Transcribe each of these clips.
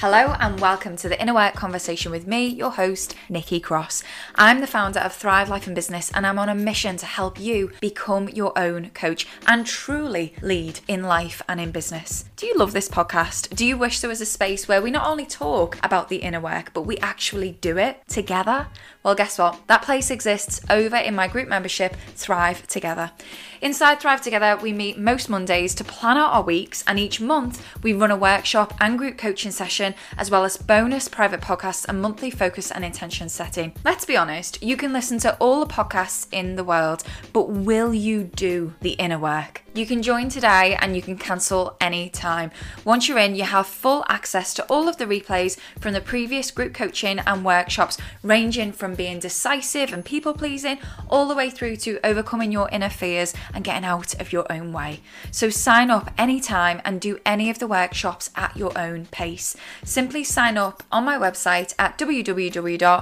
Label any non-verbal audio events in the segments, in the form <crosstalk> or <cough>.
Hello and welcome to the Inner Work Conversation with me, your host, Nikki Cross. I'm the founder of Thrive Life and Business and I'm on a mission to help you become your own coach and truly lead in life and in business. Do you love this podcast? Do you wish there was a space where we not only talk about the inner work, but we actually do it together? Well, guess what? That place exists over in my group membership, Thrive Together. Inside Thrive Together, we meet most Mondays to plan out our weeks, and each month we run a workshop and group coaching session, as well as bonus private podcasts and monthly focus and intention setting. Let's be honest, you can listen to all the podcasts in the world, but will you do the inner work? You can join today and you can cancel any time. Once you're in, you have full access to all of the replays from the previous group coaching and workshops, ranging from being decisive and people pleasing all the way through to overcoming your inner fears and getting out of your own way. So sign up anytime and do any of the workshops at your own pace. Simply sign up on my website at www.tlb.org.uk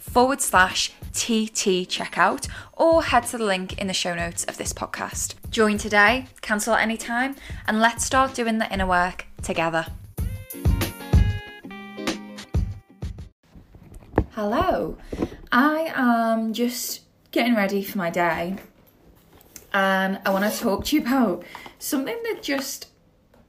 forward slash TT checkout or head to the link in the show notes of this podcast. Join today, cancel at any time, and let's start doing the inner work together. Hello, I am just getting ready for my day and I want to talk to you about something that just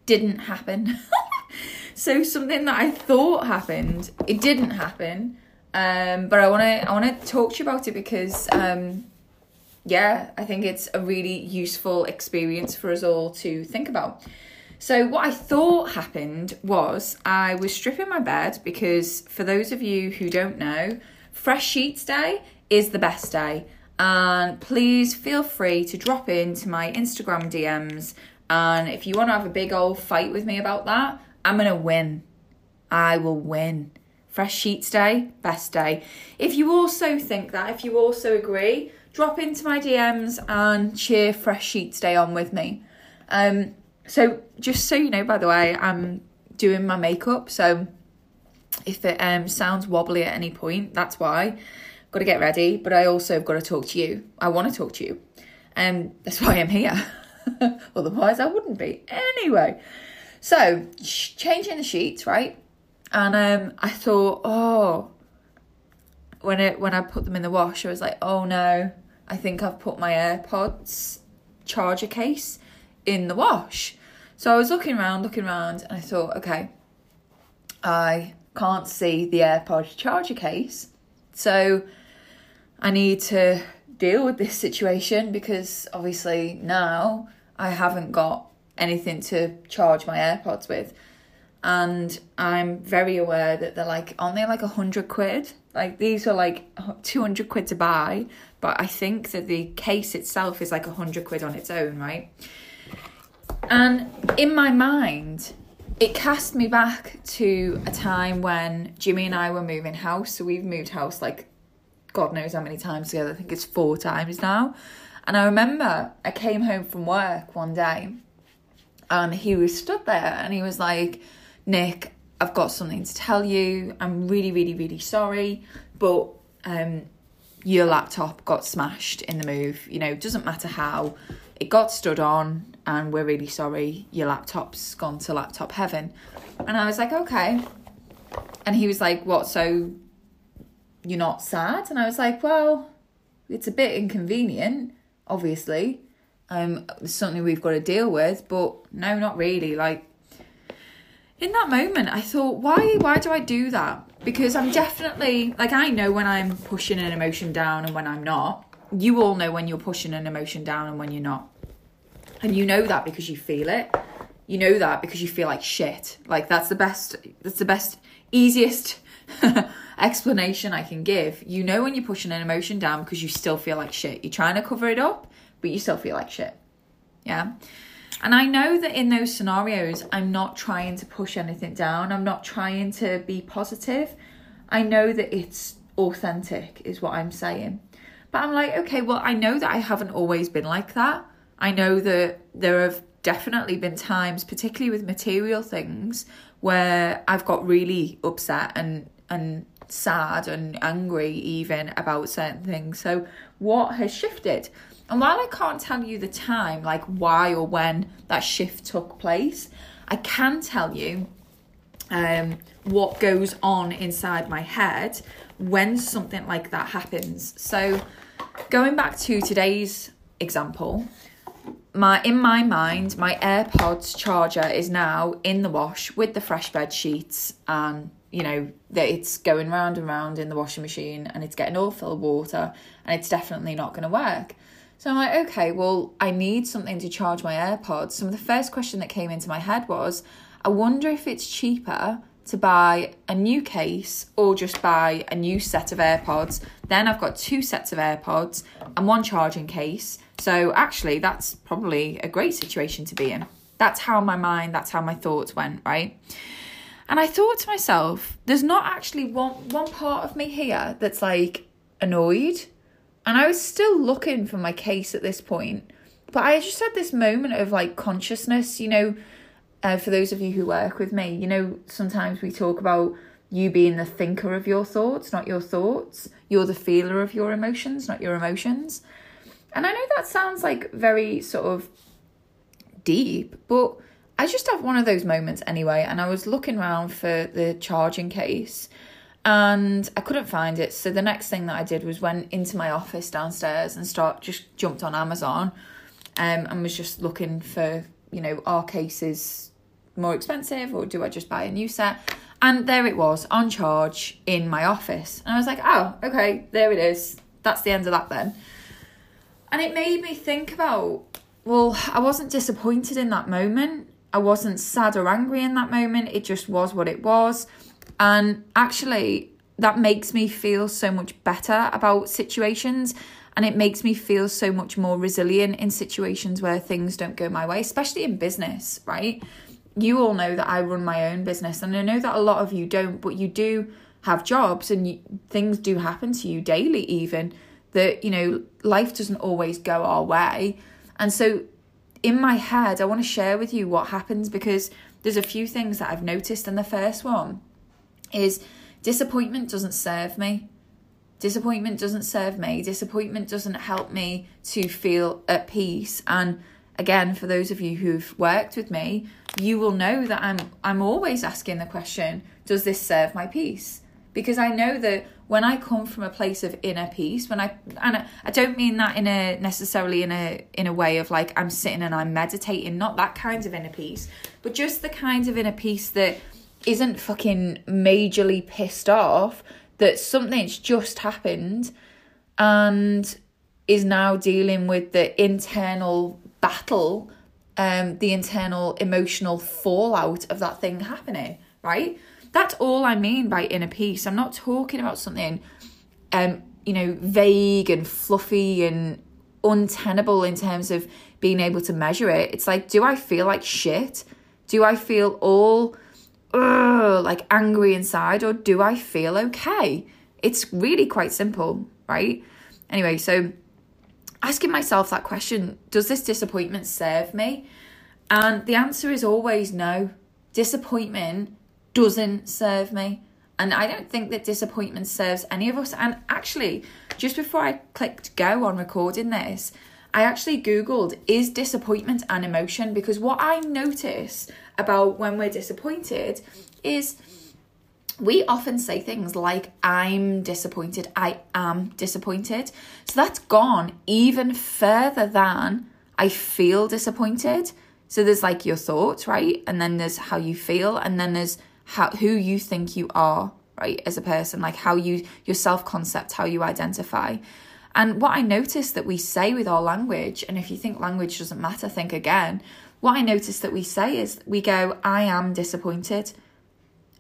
didn't happen. <laughs> so, something that I thought happened, it didn't happen um, but I want to I want to talk to you about it because um, yeah, I think it's a really useful experience for us all to think about. So what I thought happened was I was stripping my bed because for those of you who don't know, Fresh Sheets Day is the best day. And please feel free to drop into my Instagram DMs. And if you want to have a big old fight with me about that, I'm going to win. I will win. Fresh Sheets Day, best day. If you also think that, if you also agree, drop into my DMs and cheer Fresh Sheets Day on with me. Um, so just so you know, by the way, I'm doing my makeup, so if it um, sounds wobbly at any point, that's why. Got to get ready, but I also have got to talk to you. I want to talk to you, and um, that's why I'm here. <laughs> Otherwise, I wouldn't be. Anyway, so changing the sheets, right? And um, I thought, oh, when it when I put them in the wash, I was like, oh no, I think I've put my AirPods charger case in the wash. So I was looking around, looking around, and I thought, okay, I can't see the AirPods charger case, so I need to deal with this situation because obviously now I haven't got anything to charge my AirPods with and I'm very aware that they're like, aren't they like a hundred quid? Like these are like two hundred quid to buy, but I think that the case itself is like a hundred quid on its own, right? And in my mind, it cast me back to a time when Jimmy and I were moving house. So we've moved house like God knows how many times together. I think it's four times now. And I remember I came home from work one day and he was stood there and he was like, Nick, I've got something to tell you. I'm really, really, really sorry, but um, your laptop got smashed in the move. You know, doesn't matter how, it got stood on, and we're really sorry. Your laptop's gone to laptop heaven. And I was like, okay. And he was like, what? So you're not sad? And I was like, well, it's a bit inconvenient, obviously. Um, it's something we've got to deal with, but no, not really. Like, in that moment I thought, why why do I do that? Because I'm definitely like I know when I'm pushing an emotion down and when I'm not. You all know when you're pushing an emotion down and when you're not. And you know that because you feel it. You know that because you feel like shit. Like that's the best that's the best easiest <laughs> explanation I can give. You know when you're pushing an emotion down because you still feel like shit. You're trying to cover it up, but you still feel like shit. Yeah. And I know that in those scenarios, I'm not trying to push anything down, I'm not trying to be positive. I know that it's authentic, is what I'm saying. But I'm like, okay, well, I know that I haven't always been like that. I know that there have definitely been times, particularly with material things, where I've got really upset and and sad and angry even about certain things. So what has shifted? And while I can't tell you the time, like why or when that shift took place, I can tell you um, what goes on inside my head when something like that happens. So, going back to today's example, my in my mind, my AirPods charger is now in the wash with the fresh bed sheets, and you know that it's going round and round in the washing machine, and it's getting all full of water, and it's definitely not going to work. So I'm like, okay, well, I need something to charge my AirPods. So the first question that came into my head was, I wonder if it's cheaper to buy a new case or just buy a new set of AirPods. Then I've got two sets of AirPods and one charging case. So actually, that's probably a great situation to be in. That's how my mind, that's how my thoughts went, right? And I thought to myself, there's not actually one one part of me here that's like annoyed. And I was still looking for my case at this point. But I just had this moment of like consciousness, you know, uh, for those of you who work with me, you know, sometimes we talk about you being the thinker of your thoughts, not your thoughts. You're the feeler of your emotions, not your emotions. And I know that sounds like very sort of deep, but I just have one of those moments anyway. And I was looking around for the charging case and I couldn't find it. So the next thing that I did was went into my office downstairs and start just jumped on Amazon um, and was just looking for, you know, are cases more expensive or do I just buy a new set? And there it was on charge in my office. And I was like, oh, okay, there it is. That's the end of that then. And it made me think about, well, I wasn't disappointed in that moment. I wasn't sad or angry in that moment. It just was what it was. And actually, that makes me feel so much better about situations and it makes me feel so much more resilient in situations where things don't go my way, especially in business, right? You all know that I run my own business, and I know that a lot of you don't, but you do have jobs and you, things do happen to you daily, even that, you know, life doesn't always go our way. And so, in my head, I want to share with you what happens because there's a few things that I've noticed. And the first one is disappointment doesn't serve me. Disappointment doesn't serve me. Disappointment doesn't help me to feel at peace. And again, for those of you who've worked with me, you will know that I'm I'm always asking the question, does this serve my peace? Because I know that when I come from a place of inner peace, when I and I don't mean that in a necessarily in a in a way of like I'm sitting and I'm meditating, not that kind of inner peace, but just the kind of inner peace that isn't fucking majorly pissed off that something's just happened and is now dealing with the internal battle, um, the internal emotional fallout of that thing happening, right? That's all I mean by inner peace. I'm not talking about something um, you know, vague and fluffy and untenable in terms of being able to measure it. It's like, do I feel like shit? Do I feel all ugh, like angry inside or do I feel okay? It's really quite simple, right? Anyway, so asking myself that question does this disappointment serve me? And the answer is always no. Disappointment doesn't serve me. And I don't think that disappointment serves any of us. And actually, just before I clicked go on recording this, I actually Googled is disappointment an emotion? Because what I notice about when we're disappointed is we often say things like, I'm disappointed, I am disappointed. So that's gone even further than I feel disappointed. So there's like your thoughts, right? And then there's how you feel, and then there's how who you think you are, right, as a person, like how you your self-concept, how you identify. And what I notice that we say with our language, and if you think language doesn't matter, think again. What I notice that we say is we go, I am disappointed.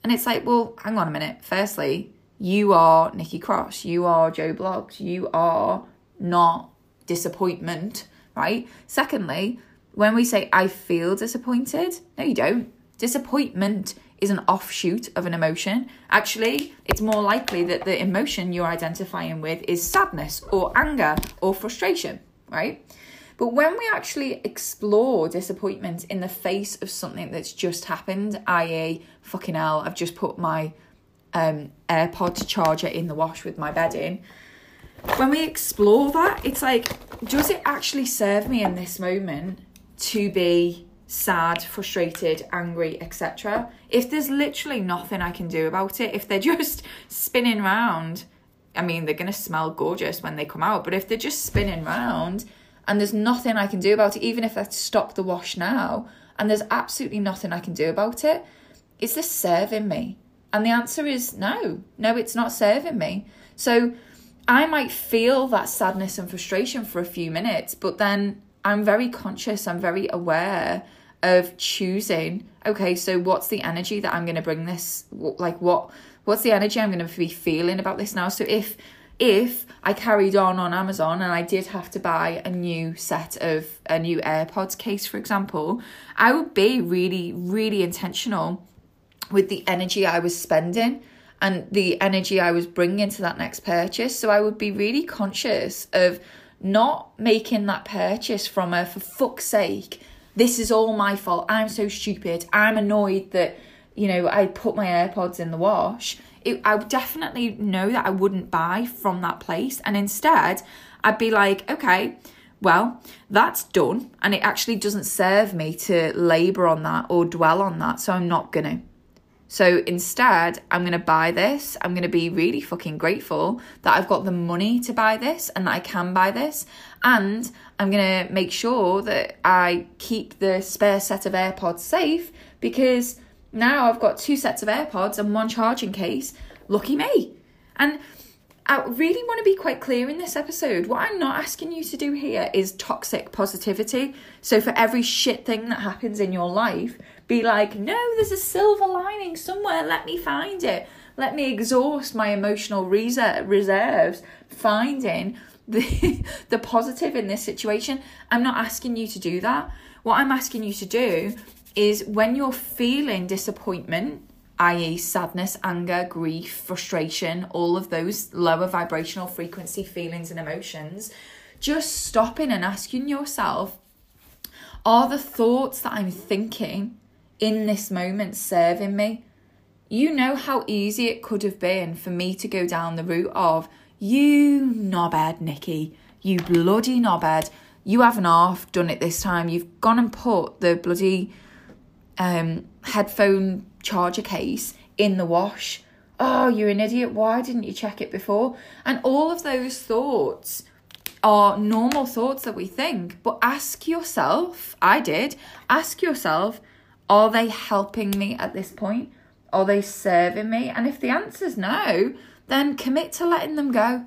And it's like, well, hang on a minute. Firstly, you are Nikki Cross, you are Joe Bloggs, you are not disappointment, right? Secondly, when we say I feel disappointed, no, you don't. Disappointment is an offshoot of an emotion. Actually, it's more likely that the emotion you're identifying with is sadness or anger or frustration, right? But when we actually explore disappointment in the face of something that's just happened, i.e., fucking hell, I've just put my um, AirPods charger in the wash with my bed in. When we explore that, it's like, does it actually serve me in this moment to be sad, frustrated, angry, etc. If there's literally nothing I can do about it, if they're <laughs> just spinning round, I mean, they're going to smell gorgeous when they come out, but if they're just spinning round and there's nothing I can do about it, even if I stop the wash now and there's absolutely nothing I can do about it, is this serving me? And the answer is no. No, it's not serving me. So I might feel that sadness and frustration for a few minutes, but then I'm very conscious, I'm very aware of choosing, okay, so what's the energy that I'm going to bring this like what what's the energy I'm going to be feeling about this now? So if if I carried on on Amazon and I did have to buy a new set of a new AirPods case, for example, I would be really, really intentional with the energy I was spending and the energy I was bringing to that next purchase. So I would be really conscious of not making that purchase from a for fuck's sake, this is all my fault. I'm so stupid. I'm annoyed that, you know, I put my AirPods in the wash. It, I would definitely know that I wouldn't buy from that place. And instead, I'd be like, okay, well, that's done. And it actually doesn't serve me to labour on that or dwell on that. So I'm not going to. So instead, I'm going to buy this. I'm going to be really fucking grateful that I've got the money to buy this and that I can buy this. And I'm going to make sure that I keep the spare set of AirPods safe because now I've got two sets of AirPods and one charging case. Lucky me. And I really want to be quite clear in this episode. What I'm not asking you to do here is toxic positivity. So, for every shit thing that happens in your life, be like, no, there's a silver lining somewhere. Let me find it. Let me exhaust my emotional reserves finding the, <laughs> the positive in this situation. I'm not asking you to do that. What I'm asking you to do is when you're feeling disappointment, i.e., sadness, anger, grief, frustration, all of those lower vibrational frequency feelings and emotions, just stopping and asking yourself, are the thoughts that I'm thinking in this moment serving me. You know how easy it could have been for me to go down the route of, you knobhead, Nikki, you bloody knobhead, you haven't half done it this time. You've gone and put the bloody um, headphone charger case in the wash. Oh, you're an idiot. Why didn't you check it before? And all of those thoughts are normal thoughts that we think. But ask yourself, I did, ask yourself, are they helping me at this point? Are they serving me? And if the answer is no, then commit to letting them go.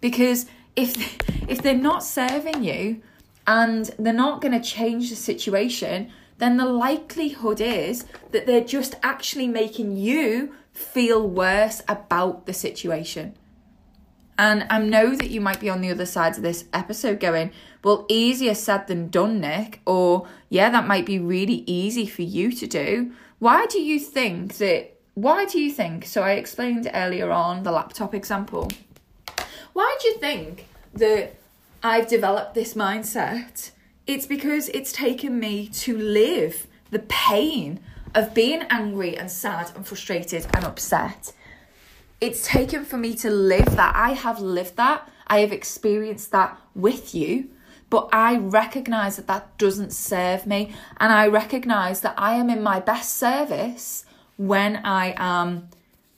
Because if <laughs> if they're not serving you and they're not going to change the situation, then the likelihood is that they're just actually making you feel worse about the situation. And I know that you might be on the other side of this episode going, well, easier said than done, Nick. Or, yeah, that might be really easy for you to do. Why do you think that? Why do you think? So, I explained earlier on the laptop example. Why do you think that I've developed this mindset? It's because it's taken me to live the pain of being angry and sad and frustrated and upset it's taken for me to live that. I have lived that. I have experienced that with you. But I recognize that that doesn't serve me. And I recognize that I am in my best service when I am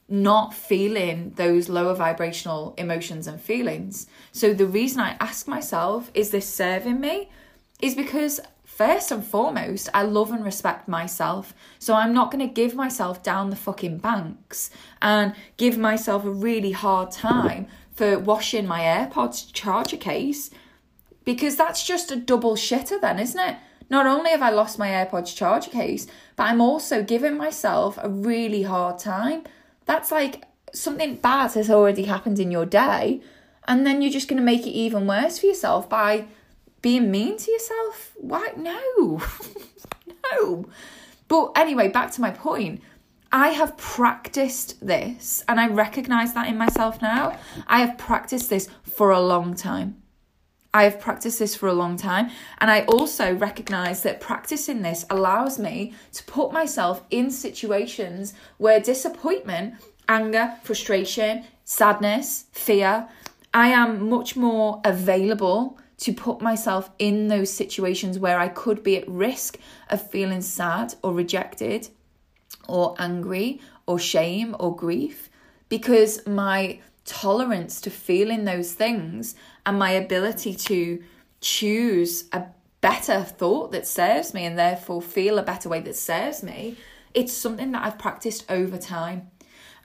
not feeling those lower vibrational emotions and feelings. So the reason I ask myself, is this serving me? Is because first and foremost, I love and respect myself. So I'm not going to give myself down the fucking banks and give myself a really hard time for washing my AirPods charger case because that's just a double shitter, then, isn't it? Not only have I lost my AirPods charger case, but I'm also giving myself a really hard time. That's like something bad has already happened in your day, and then you're just going to make it even worse for yourself by being mean to yourself? Why? No, <laughs> no. But anyway, back to my point. I have practiced this and I recognize that in myself now. I have practiced this for a long time. I have practiced this for a long time. And I also recognize that practicing this allows me to put myself in situations where disappointment, anger, frustration, sadness, fear, I am much more available to put myself in those situations where I could be at risk of feeling sad or rejected or angry or shame or grief because my tolerance to feeling those things and my ability to choose a better thought that serves me and therefore feel a better way that serves me it's something that I've practiced over time.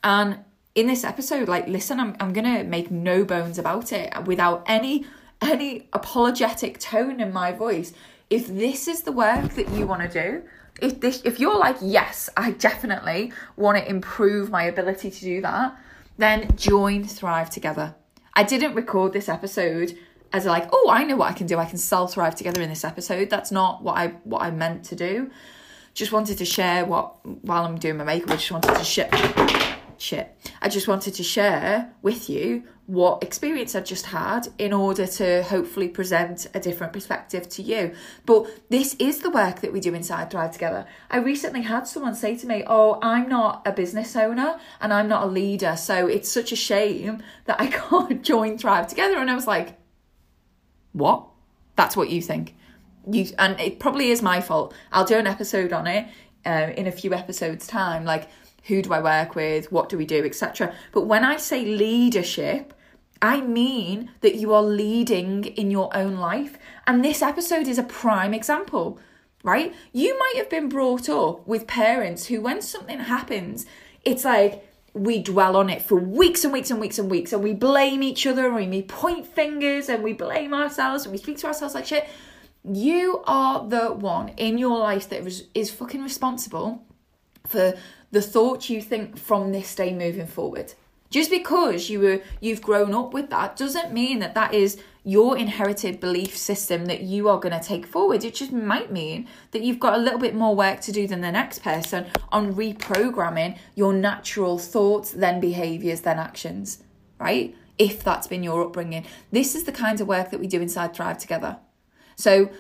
And in this episode like listen I'm I'm to make no bones about it without any any apologetic tone in my voice. If this is the work that you want to do if this if you're like yes i definitely want to improve my ability to do that then join thrive together i didn't record this episode as like oh i know what i can do. I can sell thrive together in this episode. That's not what i what i meant to do. Just wanted to share what while i'm doing my makeup i just wanted to share shit. I just wanted to share with you what experience I've just had in order to hopefully present a different perspective to you. But this is the work that we do inside Thrive Together. I recently had someone say to me, Oh, I'm not a business owner and I'm not a leader, so it's such a shame that I <laughs> can't join Thrive Together. And I was like, What? That's what you think. You and it probably is my fault. I'll do an episode on it uh, in a few episodes' time. Like who do I work with, what do we do, etc. But when I say leadership, I mean that you are leading in your own life. And this episode is a prime example, right? You might have been brought up with parents who, when something happens, it's like, we dwell on it for weeks and weeks and weeks and weeks, and we blame each other, and we point fingers, and we blame ourselves, and we speak to ourselves like shit. You are the one in your life that is, is fucking responsible for the thoughts you think from this day moving forward. Just because you were you've grown up with that doesn't mean that that is your inherited belief system that you are going to take forward. It just might mean that you've got a little bit more work to do than the next person on reprogramming your natural thoughts, then behaviors, then actions, right? If that's been your upbringing. This is the kind of work that we do inside Thrive Together. So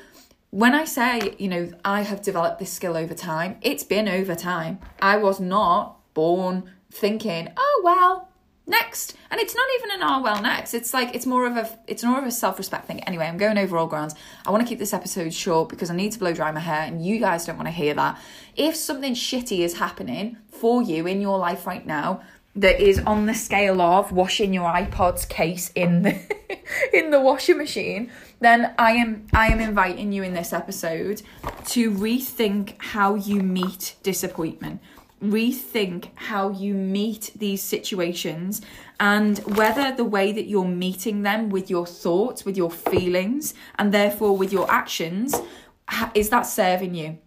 when I say, you know, I have developed this skill over time, it's been over time. I was not born thinking, oh well, next. And it's not even an oh well next. It's like it's more of a it's more of a self-respect thing. Anyway, I'm going over all grounds. I want to keep this episode short because I need to blow dry my hair and you guys don't want to hear that. If something shitty is happening for you in your life right now, that is on the scale of washing your iPod's case in the <laughs> in the washing machine, then I am I am inviting you in this episode to rethink how you meet disappointment. Rethink how you meet these situations and whether the way that you're meeting them with your thoughts, with your feelings, and therefore with your actions, is that serving you?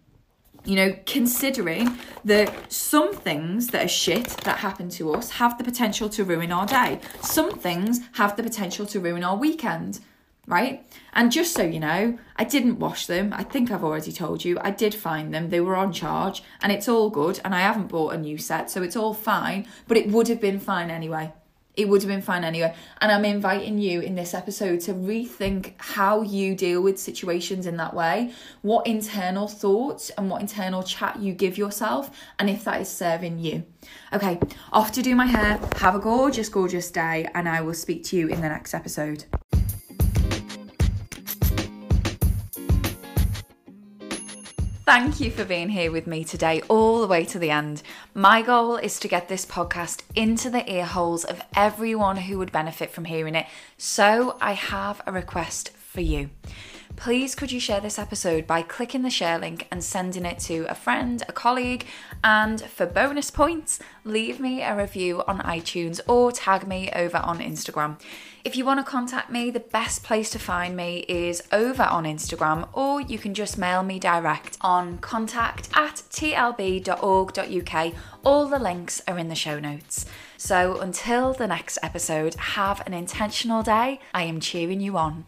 You know, considering that some things that are shit that happen to us have the potential to ruin our day. Some things have the potential to ruin our weekend, right? And just so you know, I didn't wash them. I think I've already told you. I did find them. They were on charge and it's all good. And I haven't bought a new set, so it's all fine, but it would have been fine anyway. It would have been fine anyway. And I'm inviting you in this episode to rethink how you deal with situations in that way, what internal thoughts and what internal chat you give yourself, and if that is serving you. Okay, off to do my hair. Have a gorgeous, gorgeous day, and I will speak to you in the next episode. Thank you for being here with me today, all the way to the end. My goal is to get this podcast into the ear holes of everyone who would benefit from hearing it. So I have a request for you. Please could you share this episode by clicking the share link and sending it to a friend, a colleague, and for bonus points, leave me a review on iTunes or tag me over on Instagram. If you want to contact me, the best place to find me is over on Instagram, or you can just mail me direct on contact at tlb.org.uk. All the links are in the show notes. So until the next episode, have an intentional day. I am cheering you on.